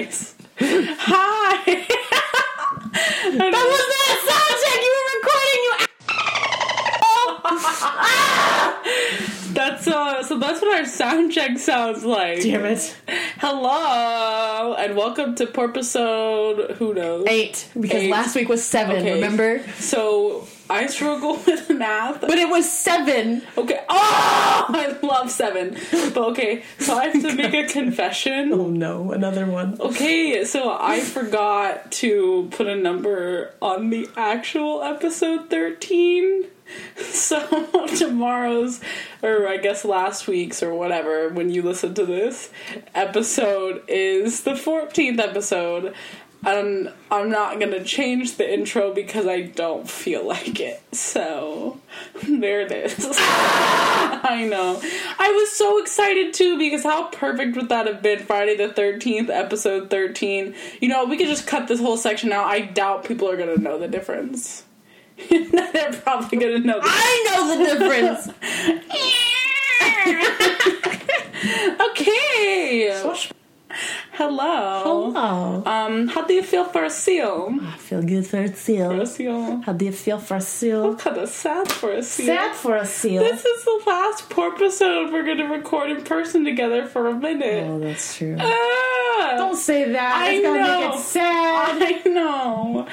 Hi. That was a sound check. You were recording. You. That's uh, so that's what our sound check sounds like. Damn it. Hello and welcome to Porpisode. Who knows? Eight because Eight. last week was seven. Okay. Remember? So I struggle with math. But it was seven. Okay. Oh, I love seven. But okay, so I have to oh make a confession. Oh no, another one. Okay, so I forgot to put a number on the actual episode 13. So tomorrow's, or I guess last week's, or whatever, when you listen to this episode, is the 14th episode. And I'm not gonna change the intro because I don't feel like it. So, there it is. I know. I was so excited too because how perfect would that have been? Friday the 13th, episode 13. You know, we could just cut this whole section out. I doubt people are gonna know the difference. They're probably gonna know the I know the difference. Okay! Hello. Hello. Um, how do you feel for a seal? I feel good for a seal. For a seal. How do you feel for a seal? I'm Kind of sad for a seal. Sad for a seal. This is the last poor episode we're gonna record in person together for a minute. Oh, that's true. Ah, Don't say that. I it's gonna know. make it sad. I know.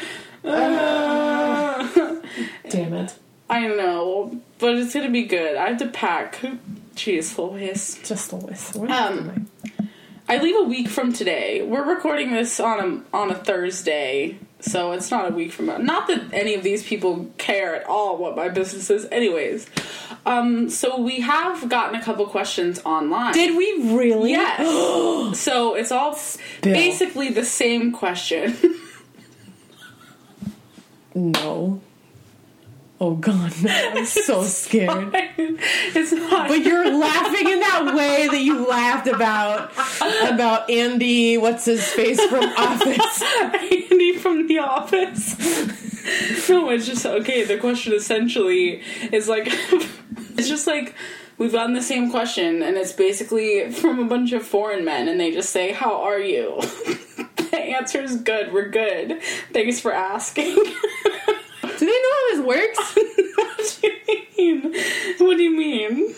Ah. Damn it. I know, but it's gonna be good. I have to pack. Jeez Louise. Just a whistle. Um, I leave a week from today. We're recording this on a on a Thursday, so it's not a week from not that any of these people care at all what my business is. Anyways, um, so we have gotten a couple questions online. Did we really? Yes. so it's all basically the same question. No. Oh god, no. I'm so scared. it's not. But you're laughing in that way that you laughed about about Andy, what's his face from Office. Andy from The Office. no, it's just okay. The question essentially is like, it's just like we've gotten the same question, and it's basically from a bunch of foreign men, and they just say, "How are you?" the answer is good. We're good. Thanks for asking. Do they know how this works? what do you mean? What do you mean?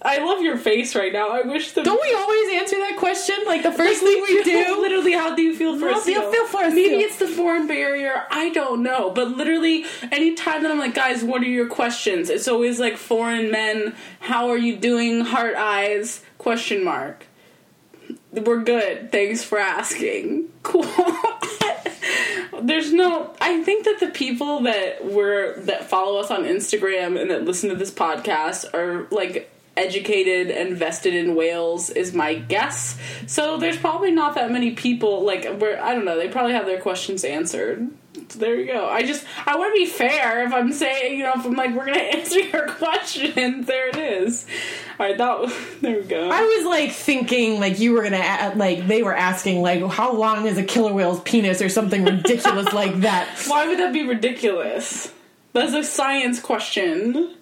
I love your face right now. I wish the Don't we always answer that question like the first thing we do? Literally, how do you feel for How do you feel for Maybe it's the foreign barrier. I don't know. But literally, anytime that I'm like, guys, what are your questions? It's always like foreign men. How are you doing? Heart eyes? Question mark. We're good. Thanks for asking. Cool. There's no. I think that the people that were that follow us on Instagram and that listen to this podcast are like educated and vested in whales is my guess. So there's probably not that many people like where I don't know. They probably have their questions answered. So there you go. I just I want to be fair. If I'm saying you know if I'm like we're gonna answer your questions, there it is. All right, that there we go. I was like thinking like you were gonna like they were asking like how long is a killer whale's penis or something ridiculous like that. Why would that be ridiculous? That's a science question.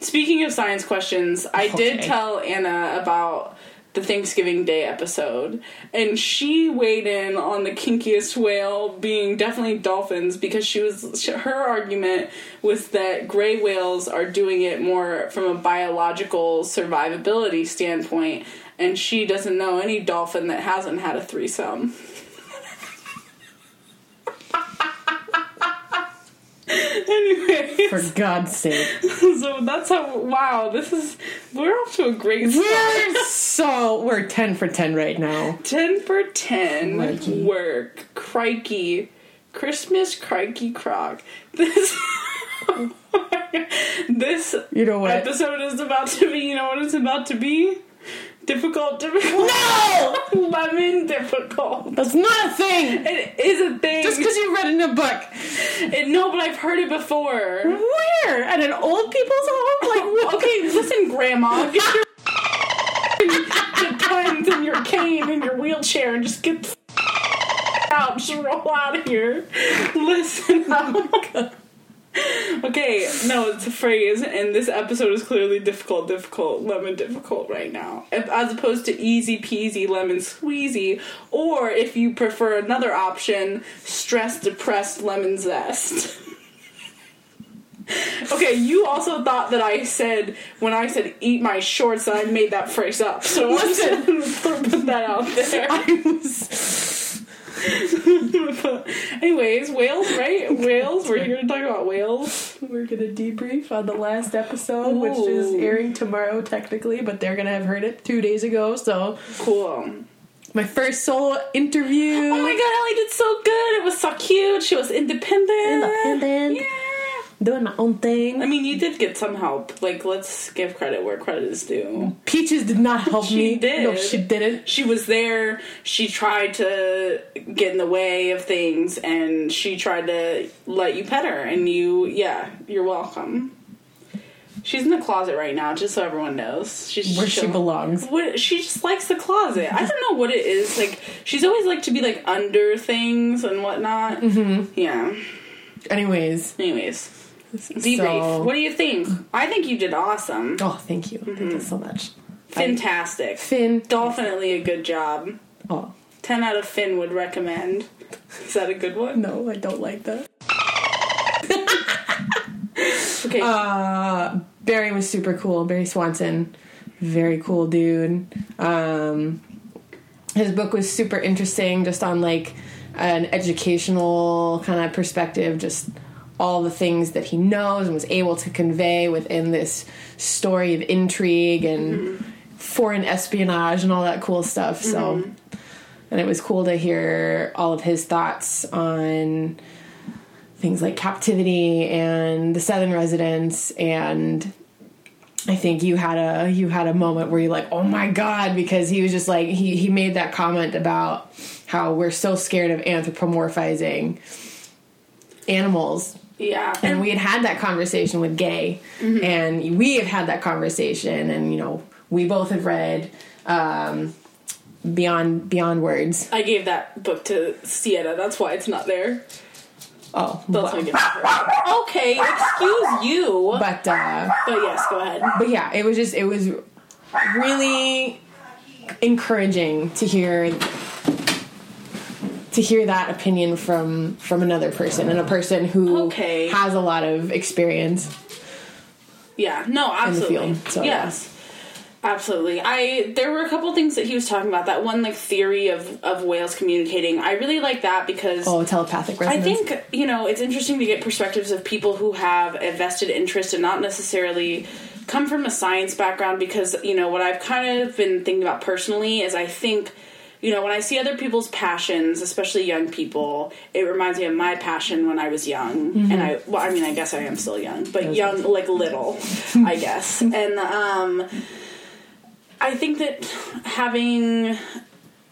Speaking of science questions, I did tell Anna about the Thanksgiving Day episode, and she weighed in on the kinkiest whale being definitely dolphins because she was her argument was that gray whales are doing it more from a biological survivability standpoint, and she doesn't know any dolphin that hasn't had a threesome. Anyway, For God's sake. so that's how. Wow, this is. We're off to a great start. We're so we're ten for ten right now. 10 for 10 Crikey. work. Crikey. Christmas crikey crock. This. this You know what? episode is about to be. You know what it's about to be? Difficult, difficult. No! Lemon difficult. That's not a thing. It is a thing. Just because you read it in a book. It- no, but I've heard it before. Where? At an old people's home? Like what? Okay, listen, Grandma. Get your your and your cane and your wheelchair and just get the out. Just roll out of here. Listen. Oh No, it's a phrase, and this episode is clearly difficult, difficult, lemon difficult right now. As opposed to easy peasy, lemon squeezy, or if you prefer another option, stress depressed lemon zest. okay, you also thought that I said, when I said eat my shorts, that I made that phrase up. So I'm just gonna put that out there. I was Anyways, whales, right? Whales. We're here to talk about whales. We're gonna debrief on the last episode, which is airing tomorrow technically, but they're gonna have heard it two days ago. So Cool. my first solo interview. Oh my god, Ellie did so good. It was so cute. She was independent. Independent. Yeah. Doing my own thing. I mean, you did get some help. Like, let's give credit where credit is due. Peaches did not help She me. did. No, she didn't. She was there. She tried to get in the way of things, and she tried to let you pet her. And you, yeah, you're welcome. She's in the closet right now, just so everyone knows. She's Where she belongs. What she just likes the closet. I don't know what it is. Like she's always like to be like under things and whatnot. Mm-hmm. Yeah. Anyways, Anyways, debrief. So- What do you think? I think you did awesome. oh, thank you. Mm-hmm. Thank you so much. Fantastic. Finn. Definitely a good job. Oh, 10 out of Finn would recommend. Is that a good one? no, I don't like that. Okay. Uh, Barry was super cool. Barry Swanson, very cool dude. Um, his book was super interesting, just on like an educational kind of perspective, just all the things that he knows and was able to convey within this story of intrigue and foreign espionage and all that cool stuff. So, mm-hmm. and it was cool to hear all of his thoughts on things like captivity and the southern residents and I think you had a you had a moment where you're like, oh my god, because he was just like he he made that comment about how we're so scared of anthropomorphizing animals. Yeah. And we had had that conversation with Gay, and we have had that conversation, and you know we both have read um, Beyond Beyond Words. I gave that book to Sienna. That's why it's not there. Oh, That's gift. Okay, excuse you. but uh, But yes, go ahead. but yeah, it was just it was really encouraging to hear to hear that opinion from from another person and a person who Okay. has a lot of experience. Yeah, no, absolutely. field, so, yes. Absolutely. I there were a couple things that he was talking about. That one like theory of of whales communicating. I really like that because Oh, telepathic I think you know it's interesting to get perspectives of people who have a vested interest and not necessarily come from a science background because you know what I've kind of been thinking about personally is I think you know when I see other people's passions, especially young people, it reminds me of my passion when I was young, and I well I mean I guess I am still young, but young like little, I guess, and um. I think that having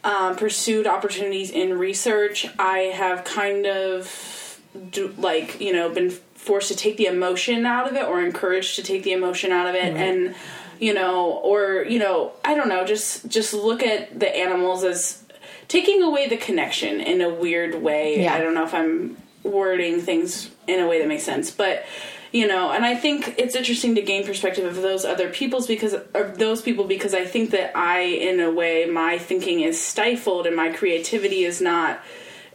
um, pursued opportunities in research, I have kind of do, like you know been forced to take the emotion out of it or encouraged to take the emotion out of it. And you know or you know I don't know just just look at the animals as taking away the connection in a weird way. Yeah. I don't know if I'm wording things in a way that makes sense, but you know, and I think it's interesting to gain perspective of those other people's because of those people because I think that I, in a way, my thinking is stifled and my creativity is not.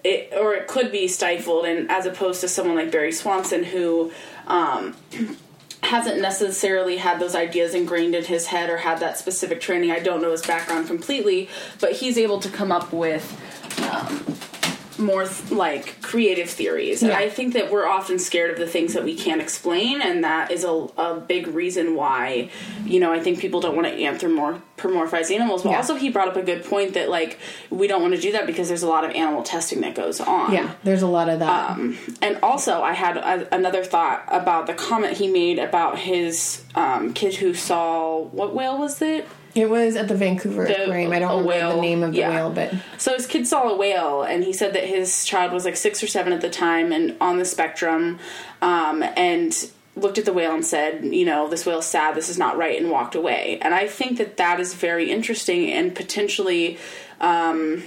It, or it could be stifled, and as opposed to someone like Barry Swanson, who um, hasn't necessarily had those ideas ingrained in his head or had that specific training. I don't know his background completely, but he's able to come up with more like creative theories. Yeah. I think that we're often scared of the things that we can't explain, and that is a, a big reason why, you know, I think people don't want to anthropomorphize animals. But Yeah. also, he brought up a good point that like we don't want to do that because there's a lot of animal testing that goes on. yeah, there's a lot of that. Um, and also, I had a, another thought about the comment he made about his um, kid who saw what whale was it? It was at the Vancouver The- Aquarium. I don't remember the name of the yeah. whale, but So his kid saw a whale, and he said that his child was like six or seven at the time and on the spectrum, um, and looked at the whale and said, you know, this whale's sad, this is not right, and walked away. And I think that that is very interesting and potentially. Um,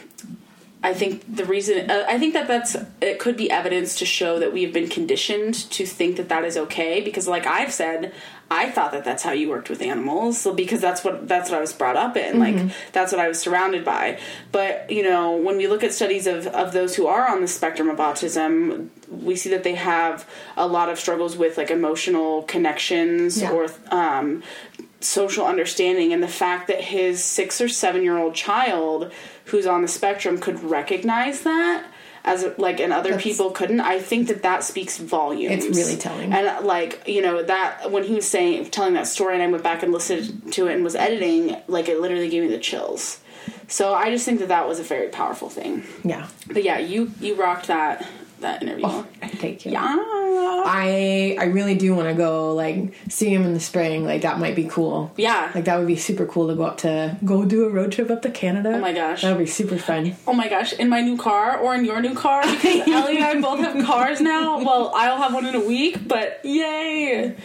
I think the reason uh, I think that that's it could be evidence to show that we have been conditioned to think that that is okay because like I've said I thought that that's how you worked with animals because that's what that's what I was brought up in like that's what I was surrounded by but you know when we look at studies of of those who are on the spectrum of autism we see that they have a lot of struggles with like emotional connections Yeah. or um social understanding and the fact that his six or seven year old child who's on the spectrum could recognize that as like and other That's- people couldn't i think that that speaks volumes It's really telling. and like you know that when he was saying telling that story and i went back and listened to it and was editing like it literally gave me the chills so i just think that that was a very powerful thing Yeah. but yeah you you rocked that that interview Thank you. yeah I I really do want to go like see him in the spring. Like that might be cool. yeah Like that would be super cool to go up to go do a road trip up to Canada. Oh my gosh. that would be super fun. Oh my gosh, in my new car or in your new car because Ellie and I both have cars now. Well, I'll have one in a week, but yay!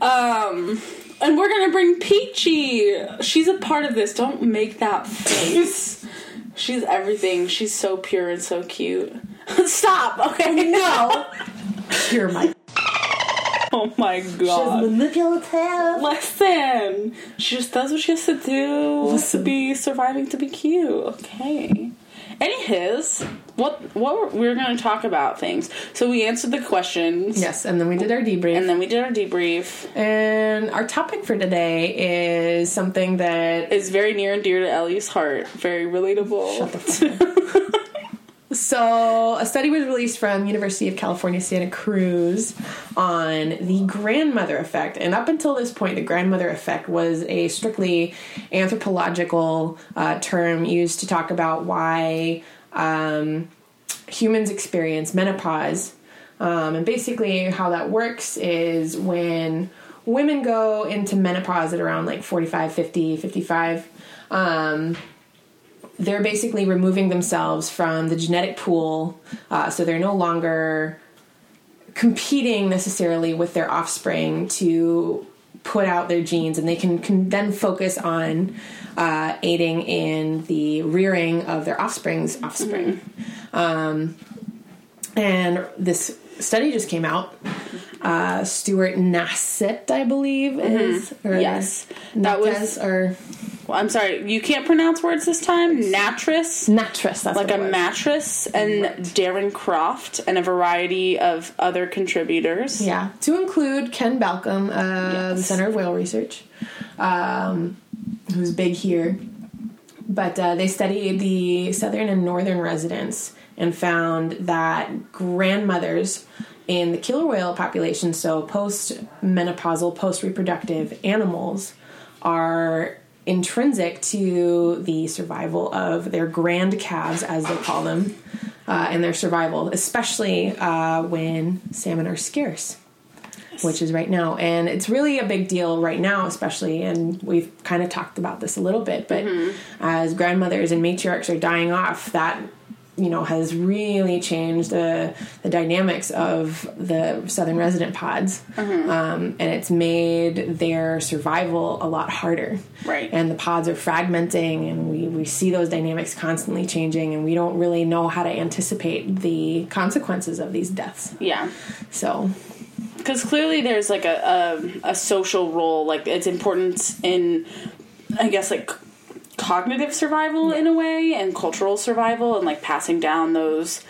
um, and we're gonna bring Peachy. She's a part of this. Don't make that face. She's everything. She's so pure and so cute. Stop. Okay. No, you're my Oh my god. She's manipulative. Listen, she just does what she has to do Listen. to be surviving to be cute. Okay. Any his what what were, we were going to talk about things. So we answered the questions. Yes, and then we did our debrief. And then we did our debrief. And our topic for today is something that is very near and dear to Ellie's heart. Very relatable. Shut the fuck up. So, a study was released from University of California, Santa Cruz on the grandmother effect. And up until this point, the grandmother effect was a strictly anthropological uh, term used to talk about why um, humans experience menopause. Um, and basically, how that works is when women go into menopause at around like 45, 50, 55. Um, they're basically removing themselves from the genetic pool, uh, so they're no longer competing necessarily with their offspring to put out their genes, and they can, can then focus on uh, aiding in the rearing of their offspring's offspring. Um, and this study just came out. Uh, Stuart Nassett, I believe, is or Yes. That was- or I'm sorry, you can't pronounce words this time. Nattrass. Nattrass. That's Like a mattress, and Darren Croft, and a variety of other contributors. Yeah, to include Ken Balcomb, uh, the Center of Whale Research, um, who's big here. But uh, they studied the southern and northern residents and found that grandmothers in the killer whale population, so post menopausal, post reproductive animals, are intrinsic to the survival of their grand calves, as they call them, uh, and their survival, especially uh, when salmon are scarce which is right now. And it's really a big deal right now, especially, and we've kind of talked about this a little bit, but as grandmothers and matriarchs are dying off, that you know has really changed the the dynamics of the southern resident pods. Um, and it's made their survival a lot harder. Right. and the pods are fragmenting and we, we see those dynamics constantly changing and we don't really know how to anticipate the consequences of these deaths. Yeah. so. Because clearly there's like a, a a social role like it's important in i guess like cognitive survival in a way and cultural survival and like passing down those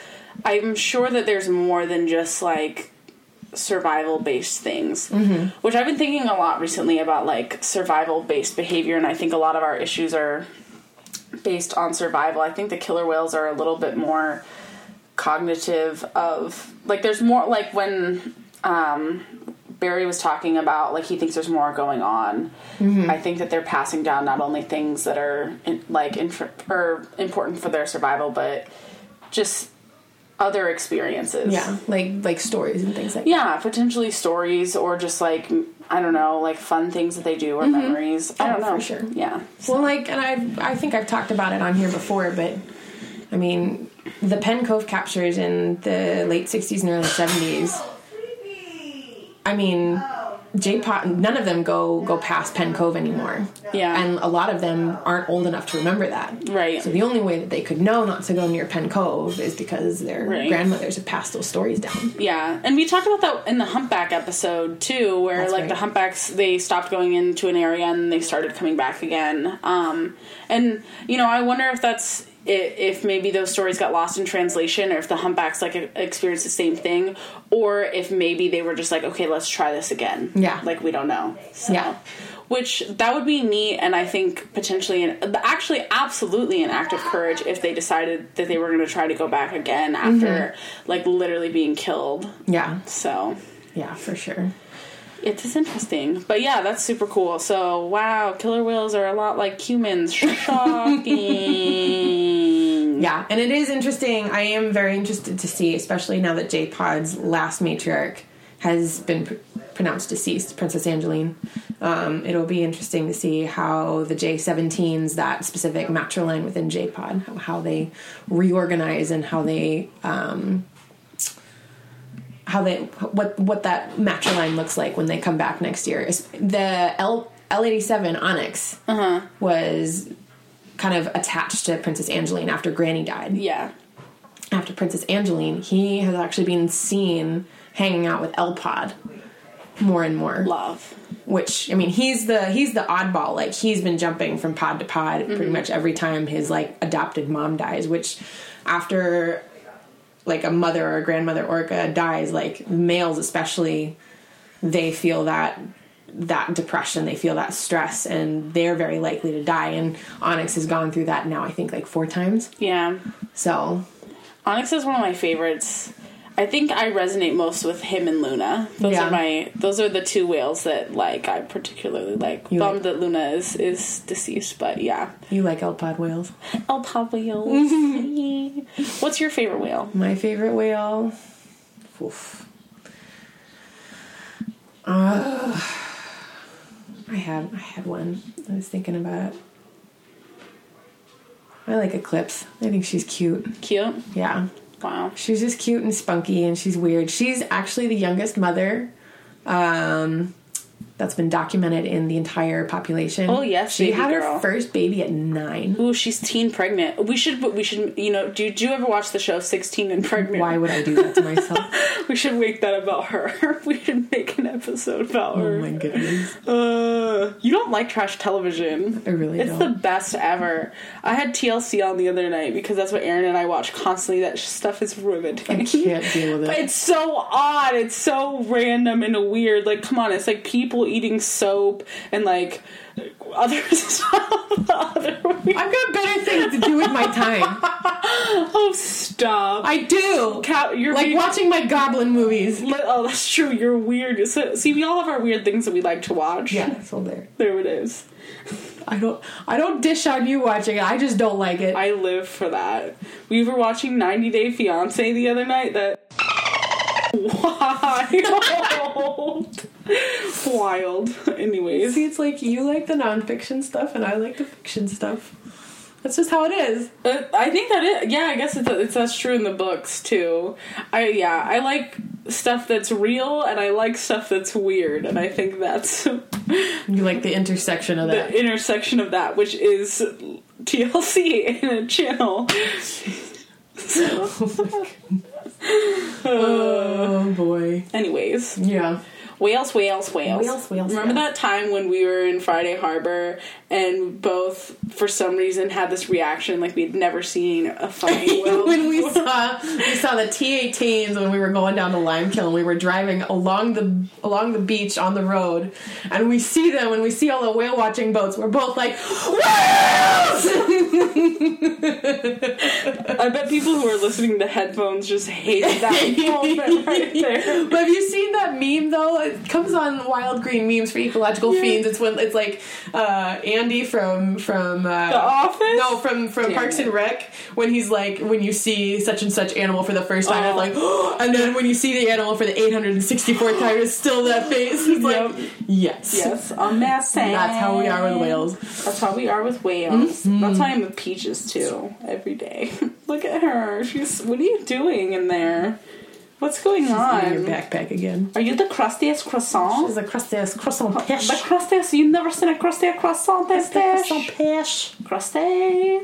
i'm sure that there's more than just like survival based things which i've been thinking a lot recently about like survival based behavior and i think a lot of our issues are based on survival. I think the killer whales are a little bit more cognitive of like there's more like when um Barry was talking about like he thinks there's more going on. Mm-hmm. I think that they're passing down not only things that are in, like inf- or important for their survival, but just other experiences. Yeah, like like stories and things like yeah, potentially stories or just like I don't know, like fun things that they do or mm-hmm. memories. I Oh, don't know for sure. Yeah, that. Well, like, and I I think I've talked about it on here before, but I mean, the Penn Cove captures in the late '60s and early '70s. I mean, J Pod, none of them go go past Penn Cove anymore. Yeah. and a lot of them aren't old enough to remember that. Right. So the only way that they could know not to go near Penn Cove is because their Right. grandmothers have passed those stories down. Yeah, and we talked about that in the humpback episode too, where That's like right. the humpbacks they stopped going into an area and they started coming back again. Um, and you know, I wonder if that's if maybe those stories got lost in translation, or if the humpbacks like experienced the same thing, or if maybe they were just like, okay, let's try this again. Yeah. like we don't know. So. Yeah. Which that would be neat, and I think potentially, an, actually, absolutely an act of courage if they decided that they were going to try to go back again after, Mm-hmm. like, literally being killed. Yeah, So yeah, for sure. It is interesting, but yeah, that's super cool. So wow, killer whales are a lot like humans. Shocking. Yeah, and it is interesting. I am very interested to see, especially now that J Pod's last matriarch has been pr- pronounced deceased, Princess Angeline. Um, it'll be interesting to see how the J17s, that specific matriline within J Pod, how, they reorganize and how they. Um, how they what what that matriline looks like when they come back next year. Is- The L L eighty seven Onyx uh-huh. was kind of attached to Princess Angeline after Granny died. Yeah. After Princess Angeline, he has actually been seen hanging out with L Pod more and more. Love. Which I mean, he's the he's the oddball. Like he's been jumping from pod to pod pretty mm-hmm. much every time his like adopted mom dies. Which after like a mother or a grandmother orca dies, like males especially, they feel that that depression, they feel that stress, and they're very likely to die. And Onyx has gone through that now, I think, like four times. Yeah. So Onyx is one of my favorites. I think I resonate most with him and Luna. Those Yeah. are my those are the two whales that like I particularly like. You Bummed like- that Luna is is deceased, but yeah. you like L Pod whales? El Pop whales. What's your favorite whale? My favorite whale. Oof. Uh, I had I had one. I was thinking about it. I like Eclipse. I think she's cute. Cute. Yeah. Wow. She's just cute and spunky and she's weird. She's actually the youngest mother um, that's been documented in the entire population. Oh, yes, She had girl. her first baby at nine. Ooh, she's teen pregnant. We should, we should, you know, do, do you ever watch the show Sixteen and Pregnant? Why would I do that to myself? We should make that about her. We should make an episode about oh her. Oh my goodness. Uh, you don't like trash television. I really It's don't. It's the best ever. I had TLC on the other night because that's what Aaron and I watch constantly. That stuff is riveting. I can't deal with But it. it's so odd. It's so random and weird. Like, come on, it's like people eating soap and like other stuff. other weird- I've got better things to do with my time. oh, stop! I do. Cow, you're Like being- watching my goblin movies. Oh, that's true. You're weird. So, see, we all have our weird things that we like to watch. Yeah, so there. there it is. I don't. I don't dish on you watching it. I just don't like it. I live for that. We were watching 90 Day Fiance the other night. That wild, wild. Anyways, See, it's like you like the nonfiction stuff, and I like the fiction stuff. That's just how it is. Uh, I think that it. Yeah, I guess it's, it's that's true in the books too. I yeah, I like stuff that's real, and I like stuff that's weird, and I think that's You like the intersection of the that. intersection of that, which is TLC in a channel. oh boy. Anyways, Yeah. Whales, whales, whales. Whales, whales, Remember whales. that time when we were in Friday Harbor and both, for some reason, had this reaction like we'd never seen a fucking whale. when we saw we saw the T-18s when we were going down to Limekiln, and we were driving along the along the beach on the road, and we see them and we see all the whale watching boats. We're both like whales. I bet people who are listening to headphones just hated that moment right there. But have you seen that meme though? It comes on Wild Green Memes for Ecological Yeah. Fiends. It's when it's like uh, Andy from from uh, The Office? No, from from Damn Parks it. and Rec. When he's like, when you see such and such animal for the first time, Oh. it's like, and then when you see the animal for the 864th time, it's still that face. It's like, yes, Yes, on that same. That's how we are with whales. That's how we are with whales. That's how I am with peaches too. Every day. Look at her. She's. What are you doing in there? What's going in your backpack again. Are you the crustiest croissant? She's a crustiest croissant pish. The crustiest? You've never seen a crusty croissant, this Croissant dish? pish. Crusty.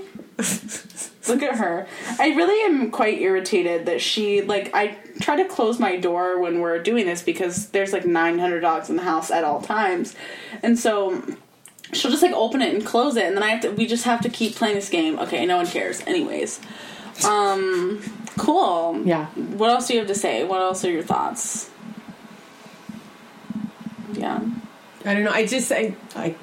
Look at her. I really am quite irritated that she like I try to close my door when we're doing this because there's like 900 dogs in the house at all times. And so she'll just like open it and close it and then I have to we just have to keep playing this game. Okay, no one cares. Anyways. Um cool. Yeah. What else do you have to say? What else are your thoughts? Yeah. I don't know. I just I, I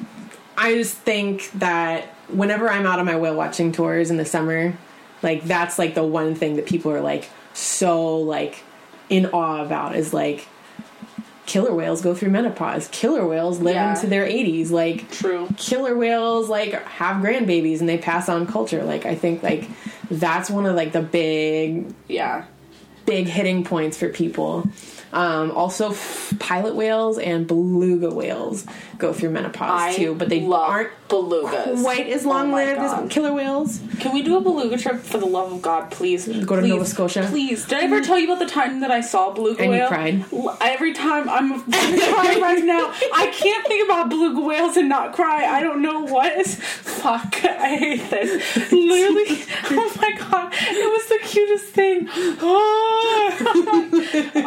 I just think that whenever I'm out on my whale watching tours in the summer, like that's like the one thing that people are like so like in awe about is like killer whales go through menopause. Killer whales live Yeah. into their 80s. Like True. killer whales like have grandbabies and they pass on culture. Like I think like that's one of like the big Yeah. big hitting points for people. Um, also, f- pilot whales and beluga whales go through menopause I too, but they love aren't belugas. quite as Oh long my lived as killer whales. Can we do a beluga trip for the love of God, please? Go to Please. Nova Scotia? Please. Did I ever tell you about the time that I saw a beluga And you whale? cried? Every time I'm I'm crying right now. I can't think about beluga whales and not cry. I don't know what is. Fuck. I hate this. Literally. Oh my god. It was the cutest thing.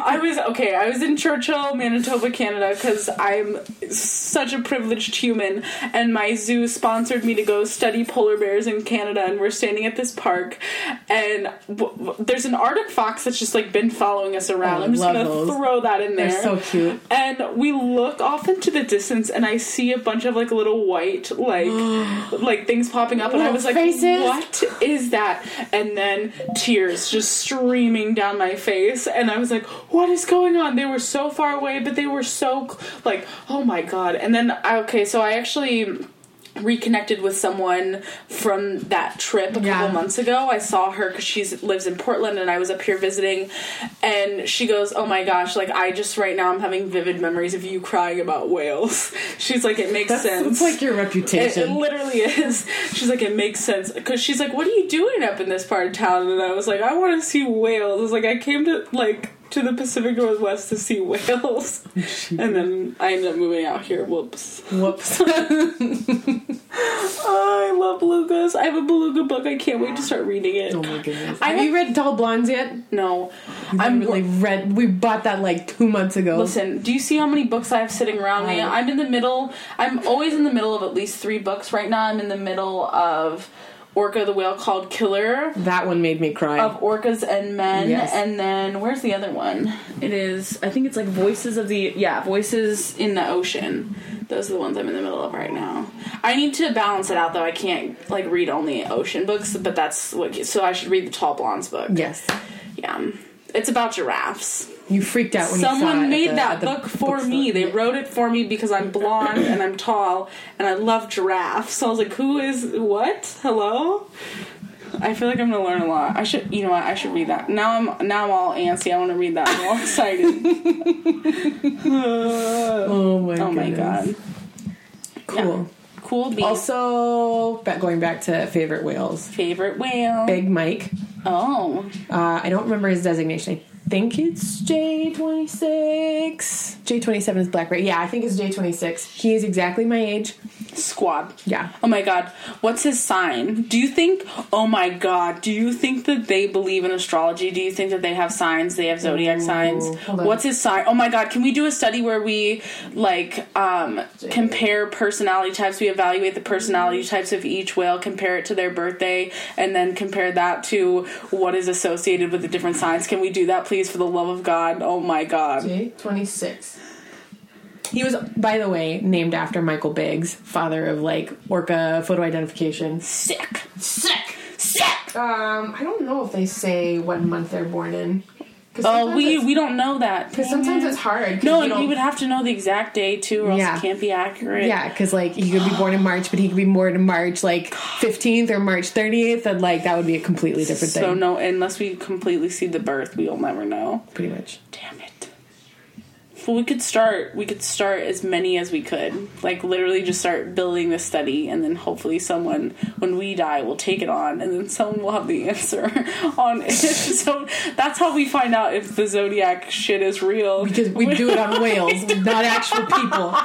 I was okay. I was in Churchill, Manitoba, Canada, because I'm such a privileged human, and my zoo sponsored me to go study polar bears in Canada. And we're standing at this park, and w- w- there's an Arctic fox that's just like been following us around. Oh, I'm just gonna those. throw that in there. They're so cute. And we look off into the distance, and I see a bunch of like little white like like things popping up, and I was like, faces. "What is that?" And then tears just streaming down my face, and I was like, "What is going on?" They were so far away, but they were so like, "Oh my god!" And then okay, so I actually reconnected with someone from that trip a couple Yeah. months ago. I saw her because she lives in Portland, and I was up here visiting. And she goes, "Oh my gosh! Like I just right now I'm having vivid memories of you crying about whales." She's like, "It makes That's, sense." that's like your It, reputation. it literally is. She's like, it makes sense because she's like, what are you doing up in this part of town? And I was like, I want to see whales. I was like, I came to like to the Pacific Northwest to see whales, and then I ended up moving out here. Whoops. Whoops. Oh, I love belugas. I have a beluga book. I can't wait to start reading it. oh my goodness. I Have you read Tall Blondes yet? No, I'm really read. We bought that like two months ago. Listen, do you see how many books I have sitting around me? I'm in the middle. I'm always in the middle of at least three books right now. I'm in the middle of Orca the Whale Called Killer, That one made me cry. of Orcas and Men, Yes. and then where's the other one? It is, I think it's like Voices of the, yeah, Voices in the Ocean. Those are the ones I'm in the middle of right now. I need to balance it out though. I can't like read only ocean books, but that's what, so I should read the Tall Blondes book. yes. Yeah. It's about giraffes. You freaked out when you saw it Someone made the- that the book for bookstore. me. They wrote it for me because I'm blonde and I'm tall and I love giraffes. So I was like, who is what? Hello? I feel like I'm gonna learn a lot. I should, you know what? I should read that. Now I'm now I'm all antsy. I want to read that. I'm all excited. Oh my. oh my goodness. god! Cool. Cool beans. Also, back going back to favorite whales. favorite whale. Big Mike. Oh, Uh, I don't remember his designation. I think it's J twenty six. J twenty seven is black, right? Yeah, I think it's J twenty six. He is exactly my age. squad. Yeah. Oh my god, what's his sign? Do you think, oh my god, do you think that they believe in astrology? Do you think that they have signs? They have zodiac Ooh, signs? What's his sign? Oh my god, can we do a study where we like um compare personality types? We evaluate the personality types of each whale, compare it to their birthday, and then compare that to what is associated with the different signs. Can we do that please for the love of God? Oh my god. J twenty six. He was, by the way, named after Michael Biggs, father of like orca photo identification. Sick. Sick. Sick. Um, I don't know if they say what month they're born in. Oh, we we don't know that. Because sometimes it's hard. No, you and don't- would have to know the exact day too, or else Yeah. it can't be accurate. Yeah, because like he could be born in March, but he could be born in March like fifteenth or March thirtieth, and like that would be a completely different So thing. So no, unless we completely see the birth, we'll never know. Pretty much. Damn it. Well, we could start. We could start as many as we could. Like literally, just start building the study, and then hopefully, someone, when we die, will take it on, and then someone will have the answer on it. so that's how we find out if the zodiac shit is real. Because we do it on whales, not actual people.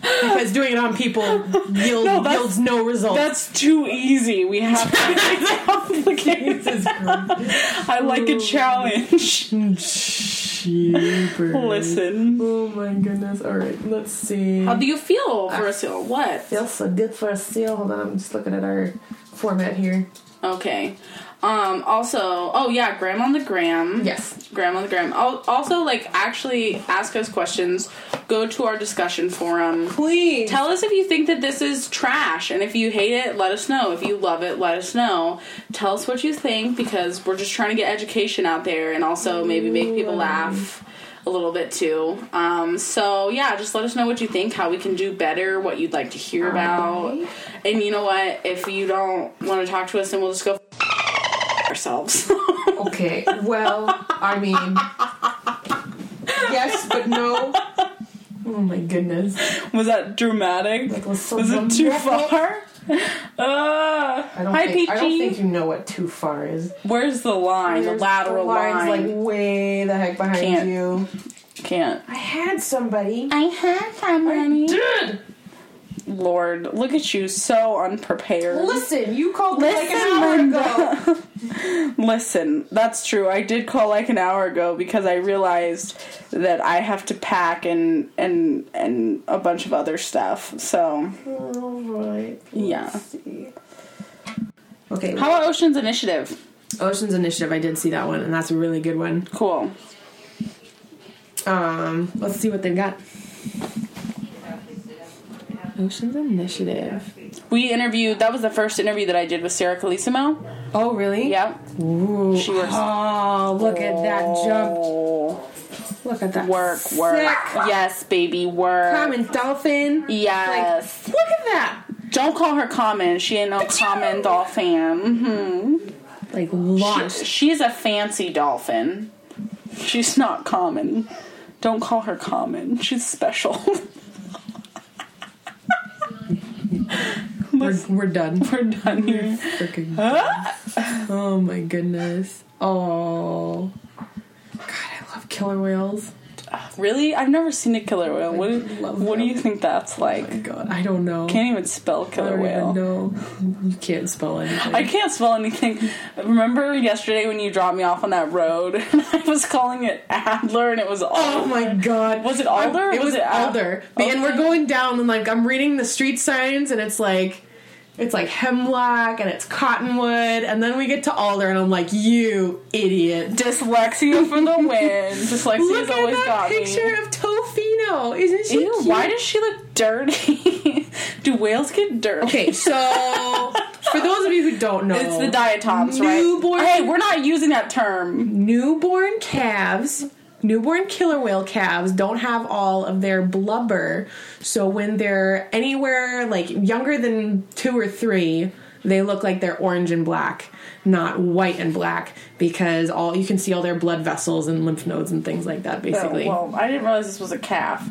because doing it on people yield, No, yields no results. That's too easy. We have to make it complicated. I like a challenge. Jeepers. Listen. Oh my goodness. Alright, let's see. How do you feel for a seal? What? feels so good for a seal. Hold on, I'm just looking at our format here. Okay. Um. Also, oh yeah, Graham on the gram. Yes. Graham on the gram. Al- Also, like, actually ask us questions. Go to our discussion forum. Please. Tell us if you think that this is trash, and if you hate it, let us know. If you love it, let us know. Tell us what you think because we're just trying to get education out there, and also maybe make people laugh a little bit too. Um, so yeah, just let us know what you think, how we can do better, what you'd like to hear about, and you know what? If you don't want to talk to us, then we'll just go ourselves. Okay, well, I mean, yes, but no. Oh my goodness. Was that dramatic? That was so Was it too far? Uh, I don't, hi, think, Peachy. I don't think you know what too far is. Where's the line? The lateral the line's line. like way the heck behind Can't. you. Can't. I had somebody. I had somebody. Did Lord, look at you, so unprepared. listen? You called me like Listen, an hour Linda. ago. Listen, that's true. I did call like an hour ago because I realized that I have to pack and and and a bunch of other stuff. So All right. Yeah. see. Okay. how about Ocean's Initiative? Ocean's Initiative. I did see that one, and that's a really good one. Cool. Um, let's see what they've got. Ocean's Initiative. We interviewed. That was the first interview that I did with Sarah Calissimo. Oh, really? Yep. Ooh. She works- Oh, look at that jump! Oh, Look at that work, work. Sick. Yes, baby, work. Common dolphin. Yes. Like, look at that. Don't call her common. She ain't no common dolphin. hmm Like launched. She's a fancy dolphin. She's not common. Don't call her common. She's special. We're, we're done. We're done here. Freaking. oh my goodness. Oh. God, I love killer whales. Really? I've never seen a killer whale. What, what do you think that's oh like? My God, I don't know. Can't even spell I killer whale. know. You can't spell anything. I can't spell anything. Remember yesterday when you dropped me off on that road and I was calling it Adler and it was Oh my god. Was it Alder? It Was was, it Al- Alder. And we're going down and like I'm reading the street signs and it's like it's like hemlock and it's cottonwood and then we get to Alder and I'm like, you idiot. dyslexia for the win. Dyslexia's Look at always that picture me. of Tofino. Isn't she Ew, cute? why does she look dirty? Do whales get dirty? Okay, so for those of you who don't know, It's the diatoms, right? Newborn- Hey, we're not using that term. newborn calves newborn killer whale calves don't have all of their blubber so when they're anywhere like younger than two or three they look like they're orange and black not white and black because all you can see all their blood vessels and lymph nodes and things like that basically Oh, well, I didn't realize this was a calf.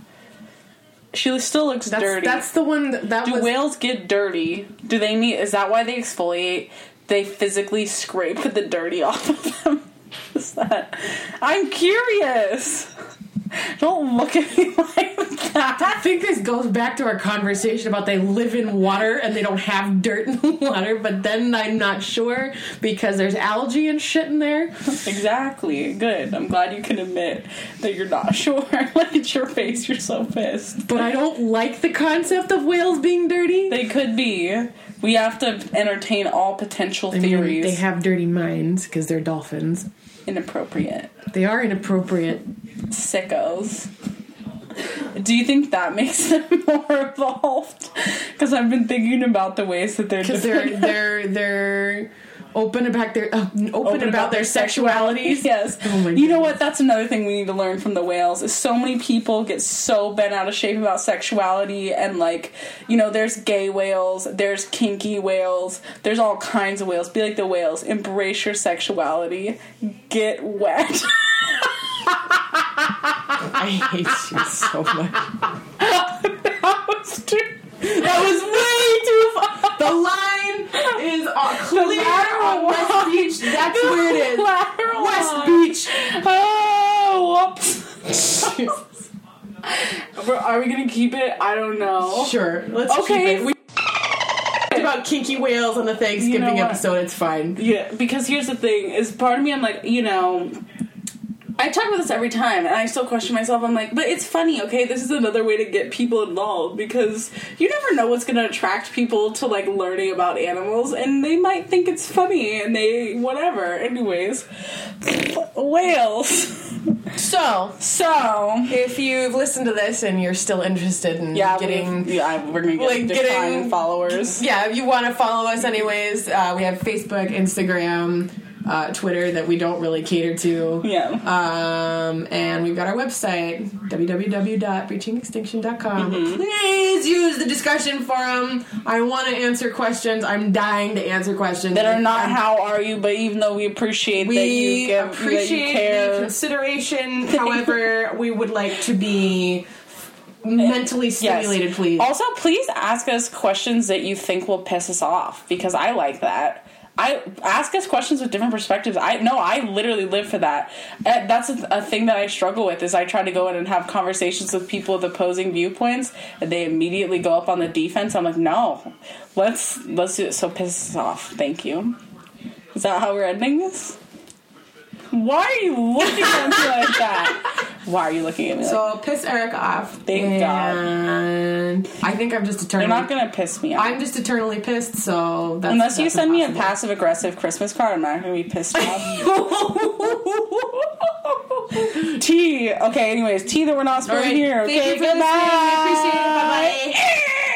She still looks that's, dirty. that's the one that, that Do was whales get dirty? Do they need? Is that why they exfoliate? They physically scrape the dirty off of them. Is that? I'm curious. Don't look at me like that. I think this goes back to our conversation about they live in water and they don't have dirt in the water, but then I'm not sure because there's algae and shit in there. Exactly. Good. I'm glad you can admit that you're not sure. look at your face. You're so pissed. But I don't like the concept of whales being dirty. They could be. We have to entertain all potential I mean, theories. they have dirty minds because they're dolphins. Inappropriate. They are inappropriate. sickos. Do you think that makes them more evolved? Because I've been thinking about the ways that they're Because they're they're they're open about their uh, open, about, their sexualities. Yes. Oh you know what? That's another thing we need to learn from the whales. Is so many people get so bent out of shape about sexuality and like, you know, there's gay whales, there's kinky whales, there's all kinds of whales. Be like the whales. Embrace your sexuality. Get wet. I hate you so much. that was too. That was way too far. The line is on clear lateral on West line. Beach. That's where it is. West line. Beach. Oh, whoops. Are we gonna keep it? I don't know. Sure. Let's Okay, keep it. we- We about kinky whales on the Thanksgiving You know episode. It's fine. Yeah, because here's the thing: is part of me, I'm like, you know, I talk about this every time, and I still question myself. I'm like, but it's funny, okay? This is another way to get people involved because you never know what's going to attract people to like learning about animals, and they might think it's funny, and they whatever. Anyways, whales. So, So if you've listened to this and you're still interested in yeah, getting yeah, we're gonna get like, getting- followers. yeah, if you want to follow us anyways, uh, we have Facebook, Instagram, uh, Twitter that we don't really cater to. Yeah. Um, and we've got our website, www.breachingextinction.com. Mm-hmm. Please use the discussion forum. I want to answer questions. I'm dying to answer questions. that are not how are you, but even though we appreciate that you we give appreciate that you the consideration. However, we would like to be mentally stimulated, Yes. please. Also, please ask us questions that you think will piss us off because I like that. I ask us questions with different perspectives. I no, I literally live for that. Uh, That's a, a thing that I struggle with. Is I try to go in and have conversations with people with opposing viewpoints, and they immediately go up on the defense. I'm like, no, let's let's do it. So piss us off. Thank you. Is that how we're ending this? Why are you looking at me like that? Why are you looking at me? like So piss Eric off. Thank God. I think I'm just eternally. You're not gonna piss me off. I'm just eternally pissed. So that's, Unless you that's send me a passive aggressive Christmas card, I'm not gonna be pissed off. T. Okay, anyways, T that we're not supposed right. to hear. Thank Okay, you for listening. Appreciate it. Bye.